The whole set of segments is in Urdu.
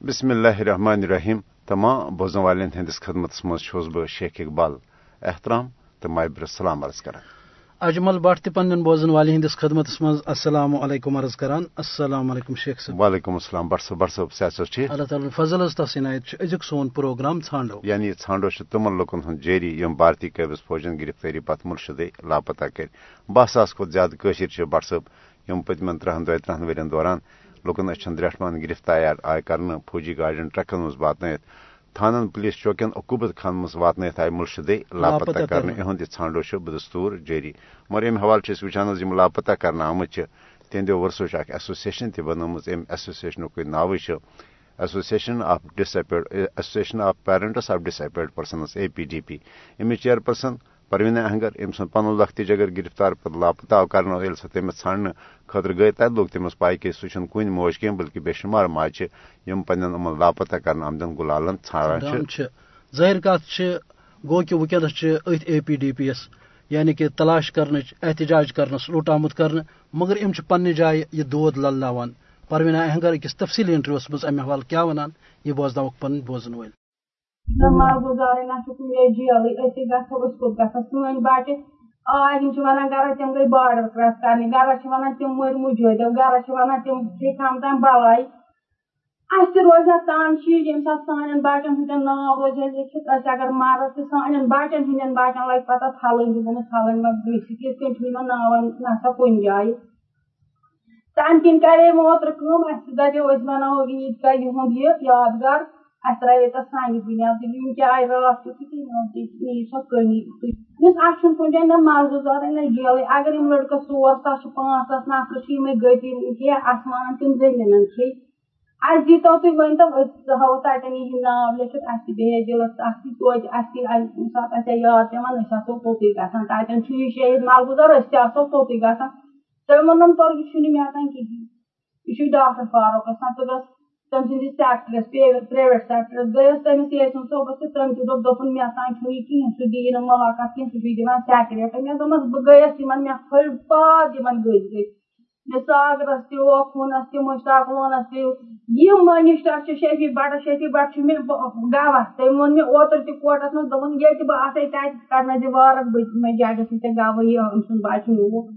بسم اللہ الرحمن الرحیم تمام بوزن والن ہندس خدمت مز بہ شیخ اقبال احترام تو مابر سلام عرض کران اجمل بٹ تہ بوزن والے ہندس خدمت مز السلام علیکم عرض کران السلام علیکم شیخ صاحب وعلیکم السلام بٹ صاحب بٹ صاحب صحت ٹھیک اللہ تعالیٰ فضل تس عنایت ازیک سون پروگرام ژھانڈو یعنی ژھانڈو تمن لکن ہند جاری یم بھارتی قابض فوجن گرفتاری پتہ مرشدے لاپتہ کر بہ ساس کھت زیادہ کشر بٹ صاحب یم پتمن ترہن دہ ترہن ورین دوران لکن اچھن درٹمان گرفتار آئے کرنے فوجی گاڑین ٹرکن مز واتنت تھانن پولیس چوکین عقوبت خان مز واتنت آئی ملشدے لاپتہ کرنے اہد ژھانڈو بدستور جاری مگر ام حوالہ وچان لاپتہ کرنے آمت تہندو ورسو اخ ایسوسیشن تہ بنم ام ایسوسیشنک ناو association of dish association of parents of disabled persons A P D P. امچ chairperson Parveena Ahangar ام سن پن لختج اگر گرفتار پتہ لاپتہ آو یل سہ تمس ژھانڈنے خاطر گئی تت لوگ تمس پائی کہ سہ کن موج کی بلکہ بے شمار ماجہ یم پن لاپتہ کرنے آمدن گلالن ژھانڈان ظاہر کت گو کہ ونکس ات اے پی ڈی پی یس یعنی کہ تلاش کرنچ احتجاج کرنس لوٹ آمت کرنے مگر ام پنہ جائیں یہ دود للناوان پروینہ اہنگر اکس تفصیلی انٹرویوس مز امہ حوالہ کیا ونان یہ بوزناوک پن بوزن ول گزارے نا جیل اسی گھو اس کو گھا سن بچہ آ تم ونان گرا تم گئی بارڈر کرس کرنے گرا ونان تم مر مجھے گرا ونان تم جی کم تم بلائی اس روزہ تان یم سات سان بچن ہند ناو روزہ لکھت اس اگر مارس تو سان بچن ہند بچن لگ پتہ تھلن دن تھلن مت گھسک یہ کن تھی ناو نسا کن جائے تمہ کن کرے موتر کم اس دپو اس بناو عید کا یہد یہ یادگار اس ترٛاوے تَتھ سانہِ بُنیاد یِم کیٛاہ آیہِ راتھ تہِ تہٕ نیٖو سۄ کٔمی یُس اَتھ چھُنہٕ کُنہِ جایہِ نہ مَرٕ گُزارٕنۍ نہ اگر یِم لٔڑکہٕ ژور ساس چھِ پانٛژھ ساس نفرٕ چھِ یِمے گٔتی کینٛہہ آسمانن تِم زٔمیٖنن کھے اَسہِ دیٖتو تُہۍ ؤنۍتو أسۍ ہاوو تَتٮ۪ن یِہِنٛدۍ ناو لیکھِتھ اَسہِ تہِ بیٚہہِ دِلس اَسہِ توتہِ اَسہِ تہِ ییٚمہِ ساتہٕ اَسہِ یاد پیٚوان أسۍ آسو توٚتُے گژھان تَتٮ۪ن چھُ یہِ شہید ملگُزار أسۍ تہِ آسو توٚتُے گژھان تٔمۍ ووٚنُن تورٕ یہِ چھُنہٕ مےٚ کِہیٖنۍ یہِ چھُ ڈاکٹر فاروق ژٕ گژھ تم سندس سیکٹرس پریویٹ سیکٹرس گیس تمس یسن صوبس تم تہ دپ دپن مے تام چھ یہ کہین سہ دی نہ ملاقات کہین سہ دِوان سیکریٹ مے دپمس بہ گیس تمن مے پھل پاد یمن گٔے گٔے مے ساگرس تہ اوکھونس تہ مشتاق لونس تہ یم منسٹر چھ شفی بٹ شفی بٹ چھ مے گواہ تم وون مے اوتر تہ کوٹس منٛز دوٚپُن ییٚتہِ بہٕ آسے تتہِ کڑنٲے زِ وارک بہٕ مےٚ ججس نِش گواہی أمۍ سُنٛد بچہٕ نیوٗکھ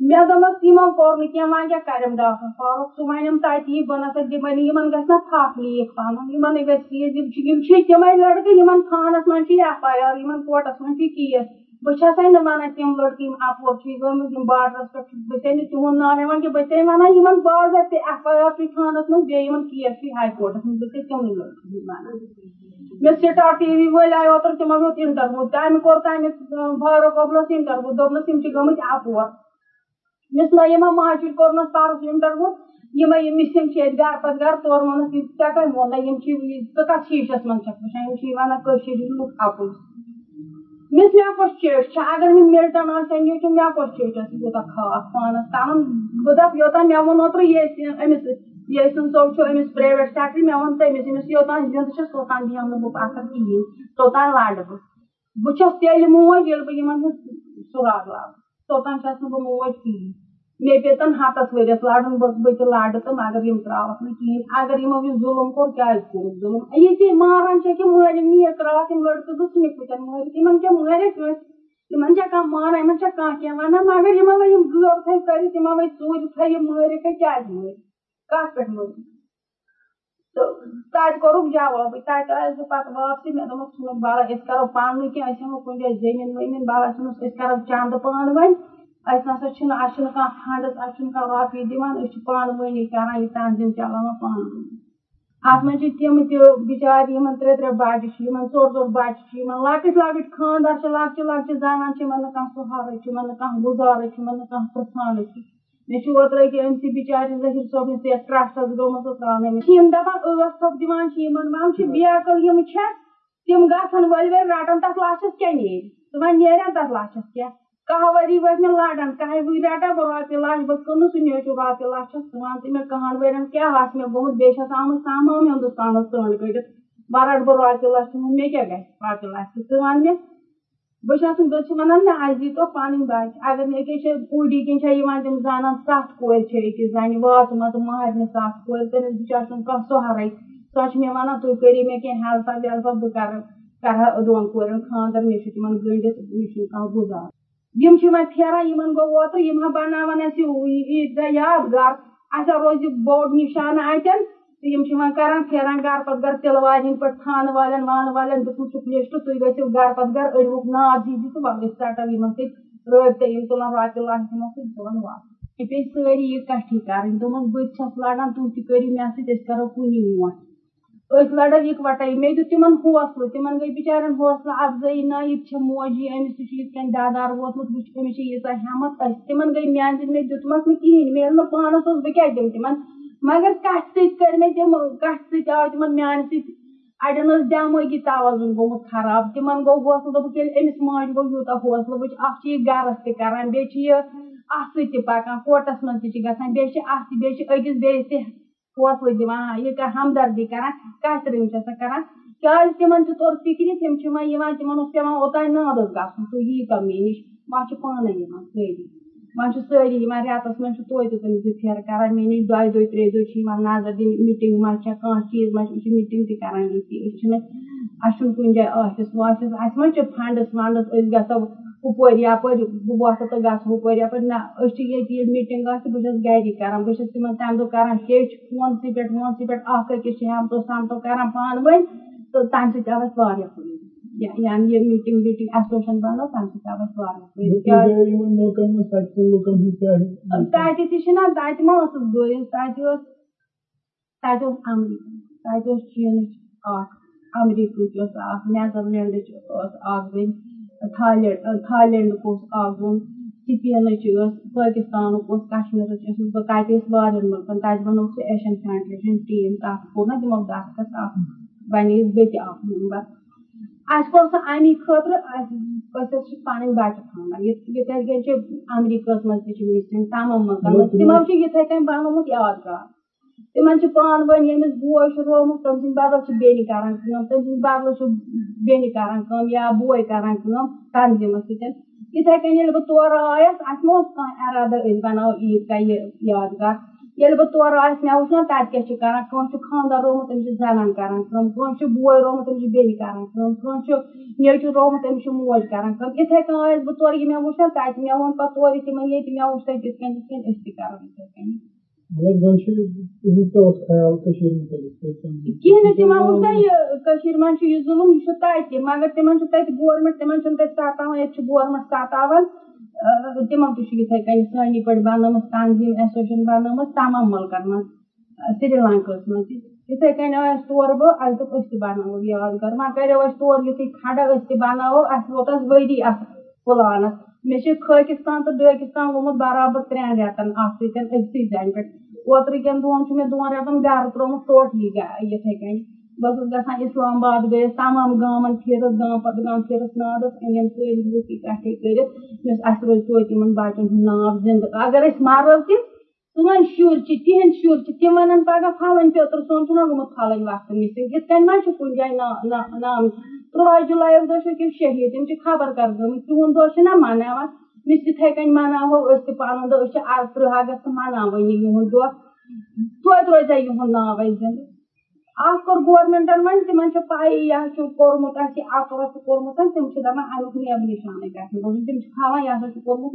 مے دوٚپمَس یِمو کوٚر نہٕ کینٛہہ وۄنۍ کیٛاہ کَرٮ۪م ڈاکٹر فاروق سُہ وَنٮ۪م تَتی بہٕ نسا دِمَے نہٕ یِمن گژھِ نا تھپھ لیٖک پَنُن یِمن گژھِ یہِ یِم چھِ یِم چھِ تِمے لڑکہٕ یِمن تھانس منٛز چھِ ایف آی آر یِمن کوٹس منٛز چھِ کیس بہٕ چھسے نہٕ وَنان تِم لڑکہٕ یِم اپور چھِ گٔمٕتۍ یِم بارڈرس پٮ۪ٹھ چھِ بہٕ چھسے نہٕ تِہُنٛد ناو ہٮ۪وان کینٛہہ بہٕ چھسے وَنان یِمن باضٲبطہٕ ایف آی آر چھُ تھانس منٛز بیٚیہِ یِمن کیس چھُ ہاے کورٹس منٛز بہٕ چھسے تِمنٕے لڑکہٕ ہُنٛد وَنان مےٚ سٹار ٹی وی وٲلۍ آیہِ اوترٕ تِمو ہیوٚت اِنٹرویو تَمہِ کوٚر تَمہِ فاروق عبدُلس اِنٹرویو دوٚپنَس یِم چھِ گٔمٕتۍ اپور مس نعیمہ مہاجر کورنس پرس انٹرویو یمے یم مسنگ چھ گھر پتہٕ گھر تور وونس ژےٚ کٔمۍ ووٚن کتھ چھ ونان کٔشیٖر لُکھ مس مےٚ کۄس چیٚٹھ چھِ اگر مےٚ مِلٹن آسہِ یہِ چھُ مےٚ کۄس خاص پانس تام بہٕ دپ یوٚتام مےٚ ووٚن اوترٕ ییٚتہِ أمِس ییٚسُن صٲب چھُ أمِس سیکٹری مےٚ ووٚن تٔمِس أمِس یوٚتام زِندٕ چھَس توٚتام بیٚہمہٕ نہٕ بہٕ پَتھر کِہیٖنۍ توٚتام لڑٕ بہٕ بہٕ چھَس تیٚلہِ موج ییٚلہِ بہٕ یِمن ہُنٛد سُراغ لاگہٕ توٚتام چھَس نہٕ بہٕ موج کِہیٖنۍ مے پیتن ہتس ورس لڑن بہ تہ لڑٕ تہٕ مگر یم تراوکھ نہٕ کہیٖنۍ اگر یمو یہِ ظلم کوٚر کیازِ کوٚرُکھ ظلم یہِ ماران چھِ کہِ مٲرِم نیٖک راتھ یِم لڑکہٕ زٕ ژھٕنِکھ پٕتٮ۪ن مٲرِتھ یِمن کیٛاہ مٲرِکھ کٲنٛسہِ یِمن چھا کانٛہہ مانان یِمن چھا کانٛہہ کینٛہہ ونان مگر یِمن وۄنۍ یِم غٲب تھٲے کٔرِتھ یِمن وۄنۍ ژوٗرِ تھٲے یِم مٲرِکھ کیازِ مٲرِکھ کتھ پٮ۪ٹھ مٲرِکھ تہٕ تتہِ کوٚرُکھ جوابٕے تتہِ آیس بہٕ پتہٕ واپسٕے مےٚ دوٚپمس ژھٕنُکھ بلا أسۍ کرو پانہٕ کینٛہہ أسۍ ہٮ۪مو کُنہِ جایہِ زٔمیٖن ؤمیٖن بلا ژھٕنُس أسۍ کرو چندٕ پانہٕ ؤنۍ اَسہِ نسا چھُنہٕ اَسہِ چھُنہٕ کانٛہہ فنڈٕس اَسہِ چھُنہٕ کانٛہہ رۄپیہِ دِوان أسۍ چھِ پانہٕ ؤنی کران یہِ تنظیٖم چلاوان پانہٕ ؤنی اَتھ منٛز چھِ تِم تہِ بِچارِ یِمن ترٛےٚ ترٛےٚ بچہِ چھِ یِمن ژور ژور بچہِ چھِ یِمن لۄکٕٹۍ لۄکٕٹۍ خاندار چھِ لۄکچہِ لۄکچہِ زنان چھِ یِمن نہٕ کانٛہہ سہارٕ چھُ یِمن نہٕ کانٛہہ گُزارٕ چھُ یِمن نہٕ کانٛہہ پرژھانہٕ چھُ مےٚ چھُ اوترٕ أکہِ أمسٕے بِچارِ ظہیٖر صٲبنِس یتھ ٹرسٹس گوٚمُت سُہ تراونٲومٕژ یِم دپان ٲٹھ تھوٚپ دِوان چھِ یِمن وۄنۍ چھِ بیکٕل یِم چھےٚ تِم گژھن ؤلۍ ؤلۍ رٹان تتھ لچھس کیٛاہ نیرِ ژٕ وۄنۍ نیرن تتھ لچھس کیٛاہ کاہ ؤری وٲتۍ مےٚ لڑان کاہہِ ؤرۍ رٹا بہٕ رۄپیہِ لچھ بہٕ کٕنہٕ سُہ نیچوٗ رۄپیہِ لچھس ژٕ وَن تہٕ مےٚ کٕہن ؤرین کیٛاہ آسہِ مےٚ گوٚمُت بیٚیہِ چھَس آمٕژ تمام ہِندُستانس ژٲنٛڈ کٔڑِتھ بہٕ رٹہٕ بہٕ رۄپیہِ لچھ مےٚ کیٛاہ گژھِ رۄپیہِ لچھ ژٕ وَن مےٚ بہٕ چھَس بہت ونان نا اہس دی تو پن بچ اگر نکے کوڑی کن تم زانان ست کور أکس زنہِ واتہٕ مت مہرنہِ ست کور تٔمِس بِچار چھُنہٕ کانٛہہ سہارے سۄ چھِ مےٚ وَنان تُہۍ کٔرِو مےٚ کینٛہہ ہیلپا ویلپا بہٕ کَرٕ کرٕ دۄن کورٮ۪ن خاندر مےٚ چھُ تِمن گٔنڈِتھ مےٚ چھُنہٕ کانٛہہ گُزار یم پھیران یمن گوٚو اوترٕ یِم ہا بناون اَسہِ یادگار اَسہِ ہا روزِ بوٚڑ نِشانہٕ اَتٮ۪ن کران پھیران گرٕ پتہٕ گرٕ تِلہٕ والٮ۪ن پٲٹھۍ تھانہٕ والٮ۪ن وانہٕ والٮ۪ن دیُتمُت چھُکھ لِسٹ تُہۍ گٔژھِو گرٕ پتہٕ گرٕ أڑوُکھ ناد دِیِو تہٕ وۄنۍ أسۍ ژٹو یِمن سۭتۍ رٲبطہٕ یِم تُلان رۄپیہِ لچھ تِمو سۭتۍ تُلان واپس مےٚ پیٚیہِ سٲری اِکٹھٕے دوٚپمَس بہٕ تہِ چھَس لڑان تُہۍ تہِ کٔرِو مےٚ سۭتۍ أسۍ کُنی ووٹ لڑو اِکوٹے مےٚ دیُت تِمن حوصلہٕ تِمن گٔے بِچارٮ۪ن حوصلہٕ افضٲیی نہ یہِ تہِ موجی أمِس تہِ چھُ یِتھ کٔنۍ دادار ووتمُت وٕچھ أمِس چھِ ییٖژاہ ہٮ۪مت أسۍ تِمن گٔے میانہِ سۭتۍ مےٚ دیُتمَکھ نہٕ کِہیٖنۍ مےٚ ییٚلہِ نہٕ پانَس اوس بہٕ کیٛاہ دِمہٕ تِمن مگر کَتھِ سۭتۍ کٔرۍ مےٚ تِم کَتھِ سۭتۍ آو تِمن میانہِ سۭتۍ اَڑٮ۪ن ٲس دٮ۪مٲغی توازُن گوٚمُت خراب تِمن گوٚو حوصلہٕ دوٚپُکھ ییٚلہِ أمِس ماجہِ گوٚو یوٗتاہ حوصلہٕ وٕچھ اکھ چھِ یہِ گرس تہِ کران بیٚیہِ چھِ یہِ اَتھ سۭتۍ تہِ پَکان کوٹَس منٛز تہِ چھِ گژھان بیٚیہِ چھِ اَتھ تہِ بیٚیہِ چھِ أکِس بیٚیِس تہِ حوصلہٕ دِوان یہِ ہمدردی کران کَتھِ رٔنٛگۍ چھِ آسان کران کیازِ تِمن تہِ توٚر فِکرِ تِم چھِ وۄنۍ یِوان تِمن اوس پیوان اوٚتانۍ نادس گژھُن تُہۍ ییٖتو مےٚ نِش وۄنۍ چھِ پانے یِوان سٲری وۄنۍ چھِ سٲری یِوان رٮ۪تس منٛز چھِ توتہِ تِم زٕ پھیرٕ کران مےٚ نِش دۄیہِ دۄہہِ ترٛیٚیہِ دۄہہِ چھِ یِوان نظر دِنہِ مِٹنگ ما چھےٚ کانٛہہ چیٖز ما چھِ مِٹنگ تہِ کران ییٚتی أسۍ چھِنہٕ اَسہِ چھُنہٕ کُنہِ جایہِ آفِس وافِس اَسہِ ما چھِ فنڈٕس ونڈٕس أسۍ گژھو ہُپٲرۍ یپٲرۍ بہٕ وۄتھٕ تہٕ گژھٕ ہُپٲرۍ یپٲرۍ نہ أسۍ چھِ ییٚتہِ ییٚلہِ میٖٹِنگ آسہِ بہٕ چھَس گرِ کران بہٕ چھَس تِمن تَمہِ دۄہ کران ہیٚچھ فونسٕے پٮ۪ٹھ وونسٕے پٮ۪ٹھ اکھ أکِس چھِ ہٮ۪متو سمتو کران پانہٕ ؤنۍ تہٕ تَمہِ سۭتۍ آو اَسہِ واریاہ فٲیدٕ یعنی یہِ میٖٹِنگ ویٖٹِنگ ایسوسیشن بنٲو تَمہِ سۭتۍ آو اَسہِ واریاہ فٲیدٕ تَتہِ تہِ چھِنہ تَتہِ ما ٲسٕس بہٕ تَتہِ اوس تَتہِ اوس اَمریٖکہ تَتہِ اوس چیٖنٕچ اکھ اَمریٖکہٕچ ٲس اکھ نیدرلینڈٕچ ٲس اکھ زٔنۍ تھالینڈ تھالینڈُک اوس اکھ زوٚن سِپینٕچ ٲس پٲکِستانُک اوس کشمیٖرٕچ ٲسٕس بہٕ تَتہِ ٲسۍ واریاہن مُلکن تَتہِ بَنوو سُہ ایشین فیڈریشن ٹیٖم تَتھ کوٚر نہ تِمو دستخط اکھ بَنییَس بہٕ تہِ اکھ ممبر اَسہِ کوٚر سُہ اَمی خٲطرٕ أسۍ حظ چھِ پَنٕنۍ بَچہٕ ژھانڈان یِتھٕے کٔنۍ چھِ اَمریٖکاہَس منٛز تہِ چھِ مِسِنگ تَمام مُلکن منٛز تِمو چھِ یِتھٕے کٔنۍ بَنومُت یادگار تِمن چھِ پانہٕ ؤنۍ ییٚمِس بوے چھُ رومُت تٔمۍ سٕنٛدِ بدل چھِ بیٚنہِ کران کٲم تٔمۍ سٕنٛدِ بدلہٕ چھُ بیٚنہِ کران کٲم یا بوے کران کٲم تنظیٖمَس سۭتۍ یِتھٕے کٔنۍ ییٚلہِ بہٕ تورٕ آیَس اَسہِ ما اوس کانٛہہ اَرادٕ أسۍ بَناوو عیٖد گاہ یہِ یادگار ییٚلہِ بہٕ تورٕ آیَس مےٚ وٕچھ نا تَتہِ کیاہ چھِ کران کٲنٛسہِ چھُ خاندر رومُت تٔمِس چھِ زَنان کران کٲم کٲنٛسہِ چھُ بوے رومُت تٔمِس چھِ بیٚنہِ کران کٲم کٲنٛسہِ چھُ نیٚچوٗ رومُت تٔمِس چھِ موج کران کٲم یِتھٕے کٔنۍ آیَس بہٕ تورٕ یہِ مےٚ وٕچھ نا تَتہِ مےٚ ووٚن پَتہٕ تورٕ تِمن ییٚتہِ مےٚ وٕچھ تَتہِ تِتھ کٔنۍ تِتھ کٔنۍ أسۍ تہِ کرو یِتھٕے کٔنۍ کِہیٖنۍ نہٕ تِمن ووٚن نا یہِ کٔشیٖر منٛز چھُ یہِ ظُلُم یہِ چھُ تَتہِ مگر تِمن چھُ تَتہِ گورمینٹ تِمن چھُنہٕ تَتہِ ستاوان ییٚتہِ چھُ گورمینٹ ستاوان تِمن تہِ چھُ یِتھٕے کٔنۍ سٲنی پٲٹھۍ بَنٲومٕژ تنظیٖم ایسوسیشن بَنٲومٕژ تَمام مُلکن منٛز سری لنکاہس منٛز تہِ یِتھٕے کٔنۍ آیس تورٕ بہٕ اَسہِ دوٚپ أسۍ تہِ بَناوو یادگار وۄنۍ کَریو اَسہِ تورٕ یِتھُے کھڑا أسۍ تہِ بَناوو اَسہِ ووت اَتھ ؤری اَتھ پٕلانَس مے خاکستان تو تہٕ دٲکِستان برابر ترین رٮ۪تن اتن سۭتۍ زن پہ اوتر کن کٮ۪ن مے دون رتن گھر رٮ۪تن ٹوٹلی یتھے کن بہٕ گھان اسلام آباد گٔیَس تمام گامن پھرس گام پتہ گام پھرس نادس أنِم سٲری لُکھ اِکٹھے کٔرِتھ یُس اَسہِ روزِ توتہِ یِمن بَچن ہُنٛد ناو زِندٕ اَگر أسۍ مَرو سٲنۍ شُرۍ چھِ تِہنٛدۍ شُرۍ چھِ تِم وَنن پَگہہ پھلٲنۍ پیٚتٕر سون چھُنہ گوٚمُت پھلٲنۍ وقتہٕ مِسِنگ یِتھ کٔنۍ ما چھُ کُنہِ جایہِ نام تُرٛواہ جُلایُک دۄہ چھِ أکِس شہیٖد تِم چھِ خبر کر گٔمٕتۍ تِہُنٛد دۄہ چھِنہ مَناوان مےٚ چھِ یِتھٕے کٔنۍ مَناوو أسۍ تہِ پَنُن دۄہ أسۍ چھِ تٕرٛہ اَگست مَناوٲنی یِہُنٛد دۄہ توتہِ روزِ یِہُنٛد ناو اَسہِ زِندٕ اکھ کوٚر گورمینٹن وۄنۍ تِمن چھِ پَیی یہِ چھُ کوٚرمُت اَسہِ یہِ اَکھ چھُ کوٚرمُت تِم چھِ دَپان اَمیُک نیب نِشانٕے گژھِ نہٕ تِم چھِ یہِ چھُ کوٚرمُت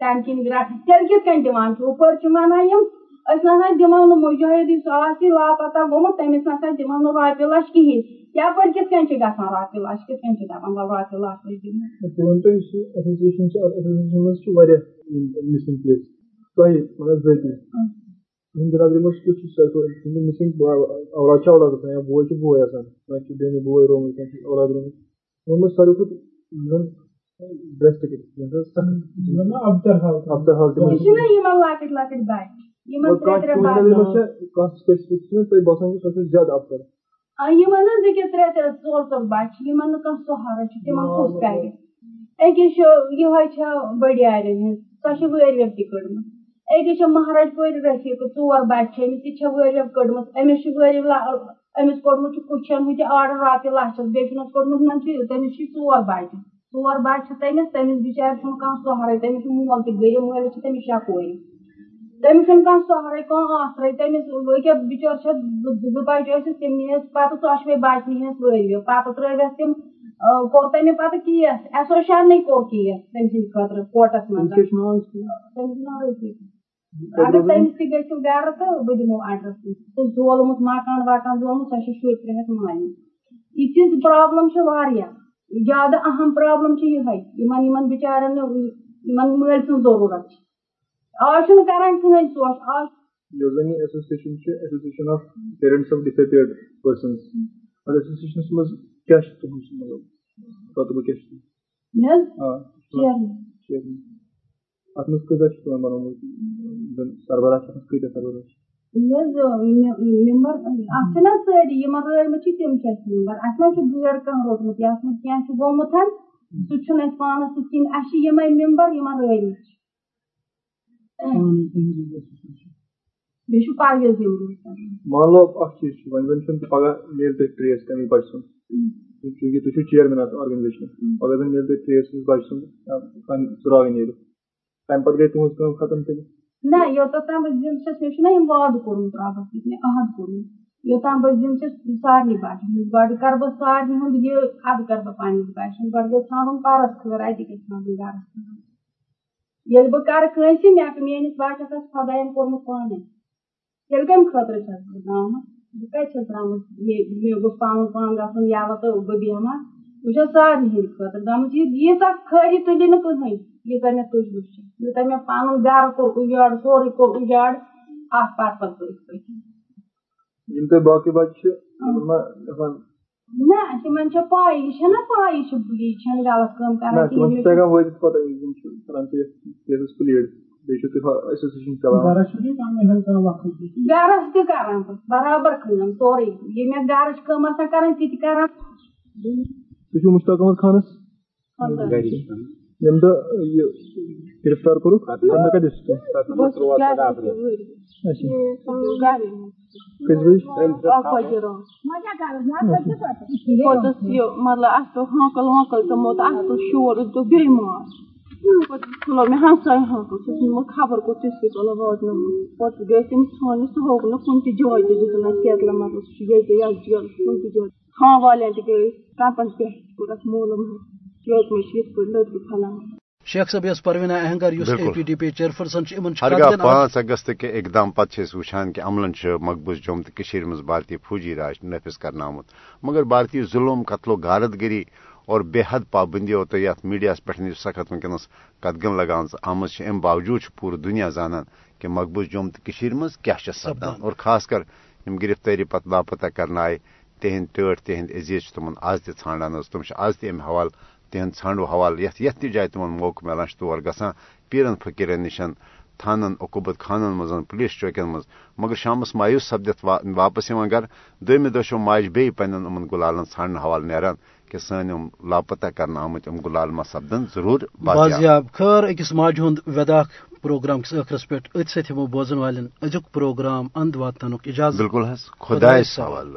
تَمہِ کِنۍ تیٚلہِ کِتھ کٔنۍ دِوان چھِ ہُپٲرۍ چھِ وَنان یِم أسۍ نہ ہاں دِمو نہٕ مُجٲہد یُس آسہِ لاپتہ گوٚمُت تٔمِس نہ ہاں سا دِمو نہٕ رۄپیہِ لچھ کِہینۍ یپٲرۍ کِتھ کٔنۍ چھِ گژھان رۄپیہِ لچھ کِتھ کٔنۍ چھِ دَپان وَلہٕ رۄپیہِ لچھ دِمو تُہنٛدِ برادری منٛز کیُتھ چھُ تُہنٛدِ مِسِنگ اولاد چھِ اولاد آسان یا بوے چھُ بوے آسان کانٛہہ چھُ بیٚنہِ بوے رومُت کانٛہہ چھُ اولاد رومُت یِمو منٛز ساروی کھۄتہٕ زن سہارٕ چھُ تِمن کُس کرِ أکِس مہراج پورِ رفیٖقہٕ ژور بَچہِ أمِس تہِ چھےٚ وٲرۍوٮ۪ن کٔڑمٕژ أمِس چھِ وٲرِو أمِس کوٚڑمُت چھُ کُچھن ہُہ تہِ آرڈر رۄپیہِ لَچھس بیٚیہِ چھُنس کوٚڑمُت تٔمِس چھِ ژور بَچہِ ژور بچہ تٔمِس تٔمِس بِچارِ کانٛہہ سہرٕے تٔمِس مول تہِ غریٖب مٲلِس چھِ تٔمِس شےٚ کورِ تٔمِس چھُنہٕ کانٛہہ سہرٕے کانٛہہ آسرٕے تٔمِس أکیاہ بِچٲر چھِ زٕ بَچہِ ٲسِس تِم نِیَس پَتہٕ ژۄشوَے بَچہِ نِیَس وٲلِو پَتہٕ ترٛٲوِس تِم کوٚر تٔمۍ پَتہٕ کیس ایسوسیشنٕے کوٚر کیس تٔمۍ سٕنٛدِ خٲطرٕ کوٹَس منٛز تٔمِس ناو رٔفیٖق اگر تٔمِس تہِ گٔژھِو گرٕ تہٕ بہٕ دِمو ایڈرَس سُہ زولمُت مکان وکان زولمُت سۄ چھِ شُرۍ ترٛےٚ ہَتھ مالنہِ یِتھِس پرٛابلِم چھِ واریاہ زیادٕ اہم پرٛابلِم نہٕ یِمن مٲلۍ سٕنٛز ضروٗرت چھُنہٕ کران کٕہٕنۍ سونٛچ آز یۄس زَن یہِ ایسوسیشن چھِ association of parents of disappeared persons اَتھ ایسوسیشنس منٛز کیاہ چھُ تُہُنٛد مطلب رۄتبہٕ کیاہ چھُ اَتھ منٛز کۭژاہ چھِ تِمن بَنومُت سربراہ چھِ اَتھ منٛز کۭتیاہ سربراہ۔ چھِ ممبر اَتھ سٲری یِمن رٲومٕتۍ چھِ تِم چھِ اَسہِ ممبر اَسہِ ما چھُ غٲر کانٛہہ روٚٹمُت یَتھ منٛز کیٚنٛہہ چھُ گوٚمُت سُہ چھُنہٕ اَسہِ پانَس سۭتۍ کِہیٖنۍ اَسہِ چھِ یِمے ممبر یِمن رٲومٕتۍ چھِ بیٚیہِ چھُ پرویز مان لو اکھ چیٖز چھُ وۄنۍ زَن چھُنہٕ پَگاہ میلہِ تۄہہِ ٹریس تَمہِ بَچہِ سُنٛد چوٗنٛکہِ تُہۍ چھِو چیرمین اَتھ آرگنایزیشن پَگاہ زَن میلہِ تۄہہِ ٹریس تٔمِس بَچہِ سُنٛد ژٕراوٕے نیرِ تَمہِ پَتہٕ گٔے تُہنٛز کٲم ختم تیٚلہِ نہ یوٚتَتھ تام بہٕ زِندٕ چھَس مےٚ چھُنہ یِم وعدٕ کوٚرمُت رۄبَس سۭتۍ مےٚ عہد کوٚرمُت یوٚتام بہٕ زِندٕ چھَس سارنٕے بَچَن ہٕنٛز گۄڈٕ کَرٕ بہٕ سارنٕے ہُنٛد یہِ اَدٕ کَرٕ بہٕ پنٛنِس بَچہِ گۄڈٕ گژھِ ژھانڈُن پَرَس خٲر اَتہِ گژھِ ژھانڈُن گَرَس خٲر ییٚلہِ بہٕ کَرٕ کٲنٛسہِ مےٚ میٲنِس بَچَس آسہِ خۄدایَن کوٚرمُت پانَے تیٚلہِ کَمہِ خٲطرٕ چھَس بہٕ درٛامٕژ بہٕ کَتہِ چھَس درٛامٕژ مےٚ گوٚژھ پَنُن پان گژھُن یَلہٕ تہٕ بہٕ بیٚہمہٕ بہٕ چھَس سارنٕے ہِنٛدِ خٲطرٕ درٛامٕژ ییٖژاہ خٲلی تُلہِ نہٕ کٕہٕنۍ ییٖژاہ مےٚ تُجمٕژ چھِ یوٗتاہ مےٚ پَنُن گرٕ کوٚر اُجاڑ سورُے کوٚر اُجاڑ۔ اکھ پَتہٕ پَتہٕ پٔتۍ پٔتۍ یِم تۄہہِ باقٕے بَچہِ چھِ نہ تِمن چھےٚ پاے یہِ چھےٚ پاے یہِ چھِ یہِ چھَنہٕ غلط کٲم کران گرس تہِ کران برابر کٲم سورُے یہِ مےٚ گرٕچ کٲم آسان کران تہِ تہِ کران تُہۍ چھِو مُشتاق احمد خانس ییٚمہِ دۄہ یہِ گرفتار کوٚرُکھ کَتہِ مطلب اَسہِ دوٚپ ہانکَل وانکَل تِمو تہٕ اَسہِ دوٚپ شور أسۍ بیٚیہِ ماز پَتہٕ کھُلو مےٚ ہمساے ہانکَل سُہ چھُ خبر کوٚت تِژھ پھِرِ تُلو واتنومُت پَتہٕ گٔے تٔمِس ژھانٛڈنہِ سُہ ہووُکھ نہٕ کُنہِ تہِ جایہِ تہِ دِتُن اَسہِ کیرلا مطلب سُہ چھُ ییٚتہِ یَتھ جیلَس کُنہِ تہِ جایہِ تھان والٮ۪ن تہِ گٔے کَپَن پٮ۪ٹھ کوٚر اَسہِ معلوٗم شیخ صٲب یۄس پروینا اہنگر یُس اے پی ڈی پی چیئرپرسن ہرگاہ پانٛژھ اگست کہِ اقدام پتہٕ وٕچھان کہِ عملن مقبوض جوٚم تہٕ کٔشیٖر منٛز بھارتی فوجی راج نٲفِظ کرناومُت مگر بھارتی ظُلم قتل و غارت گری اور بے حد پابندیو تہٕ یتھ میڈیاہس پٮ۪ٹھ یُس سخت وٕنکیٚنس قدغن لگان آمٕژ چھِ۔ امہِ باوجوٗد پوٗرٕ دُنیا زانان کہِ مقبوض جوٚم کٔشیٖر منٛز کیاہ چھِ سپدان اور خاص کر یِم گرفتٲری پتہٕ لاپتہ کرنہٕ آیہِ تِہنٛدۍ ٹٲٹھۍ تِہنٛدۍ عزیز تِمن آز تہِ ژھانڈان تِم آز تہِ امہِ حوالہٕ تہنٛد ژھانڈو حوالہٕ یتھ یتھ تہِ جایہِ تِمن موقعہٕ ملان تور گژھان پیرن فقیرن نِشن تھانن عقوبت خانن منٛز پُلیٖس چوکین منٛز۔ مگر شامس مایوس سپدِتھ واپس یِوان دوٚیمہِ دۄہ چھُ ماجہِ بیٚیہِ پننٮ۪ن یِمن گُلالن ژھانڈنہٕ حوالہٕ نیران کہِ یِم لاپتہ کرنہٕ آمٕتۍ یِم گُلال ما سپدن ضروٗر بازیاب۔ خٲر أکِس ماجہِ ہُنٛد ویداکھ پروگرام کِس ٲخرس پٮ۪ٹھ أتھۍ سۭتۍ ہٮ۪مو بوزن والٮ۪ن أزیُک پروگرام اند واتناونُک اجازت۔ بِلکُل حظ خۄدایس سوال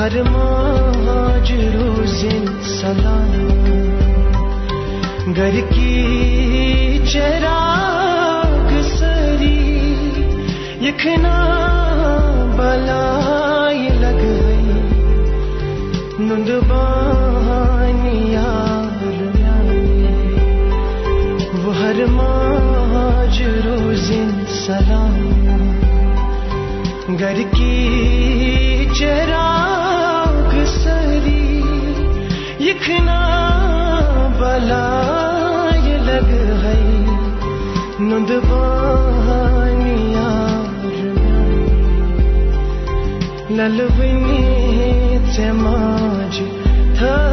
ہر ماج روز سلام گھر کی چراغ سری یکنا بلائی لگ گئی نندبانی وہ ہر ماج روز سلام گھر نلوینی تماج تھا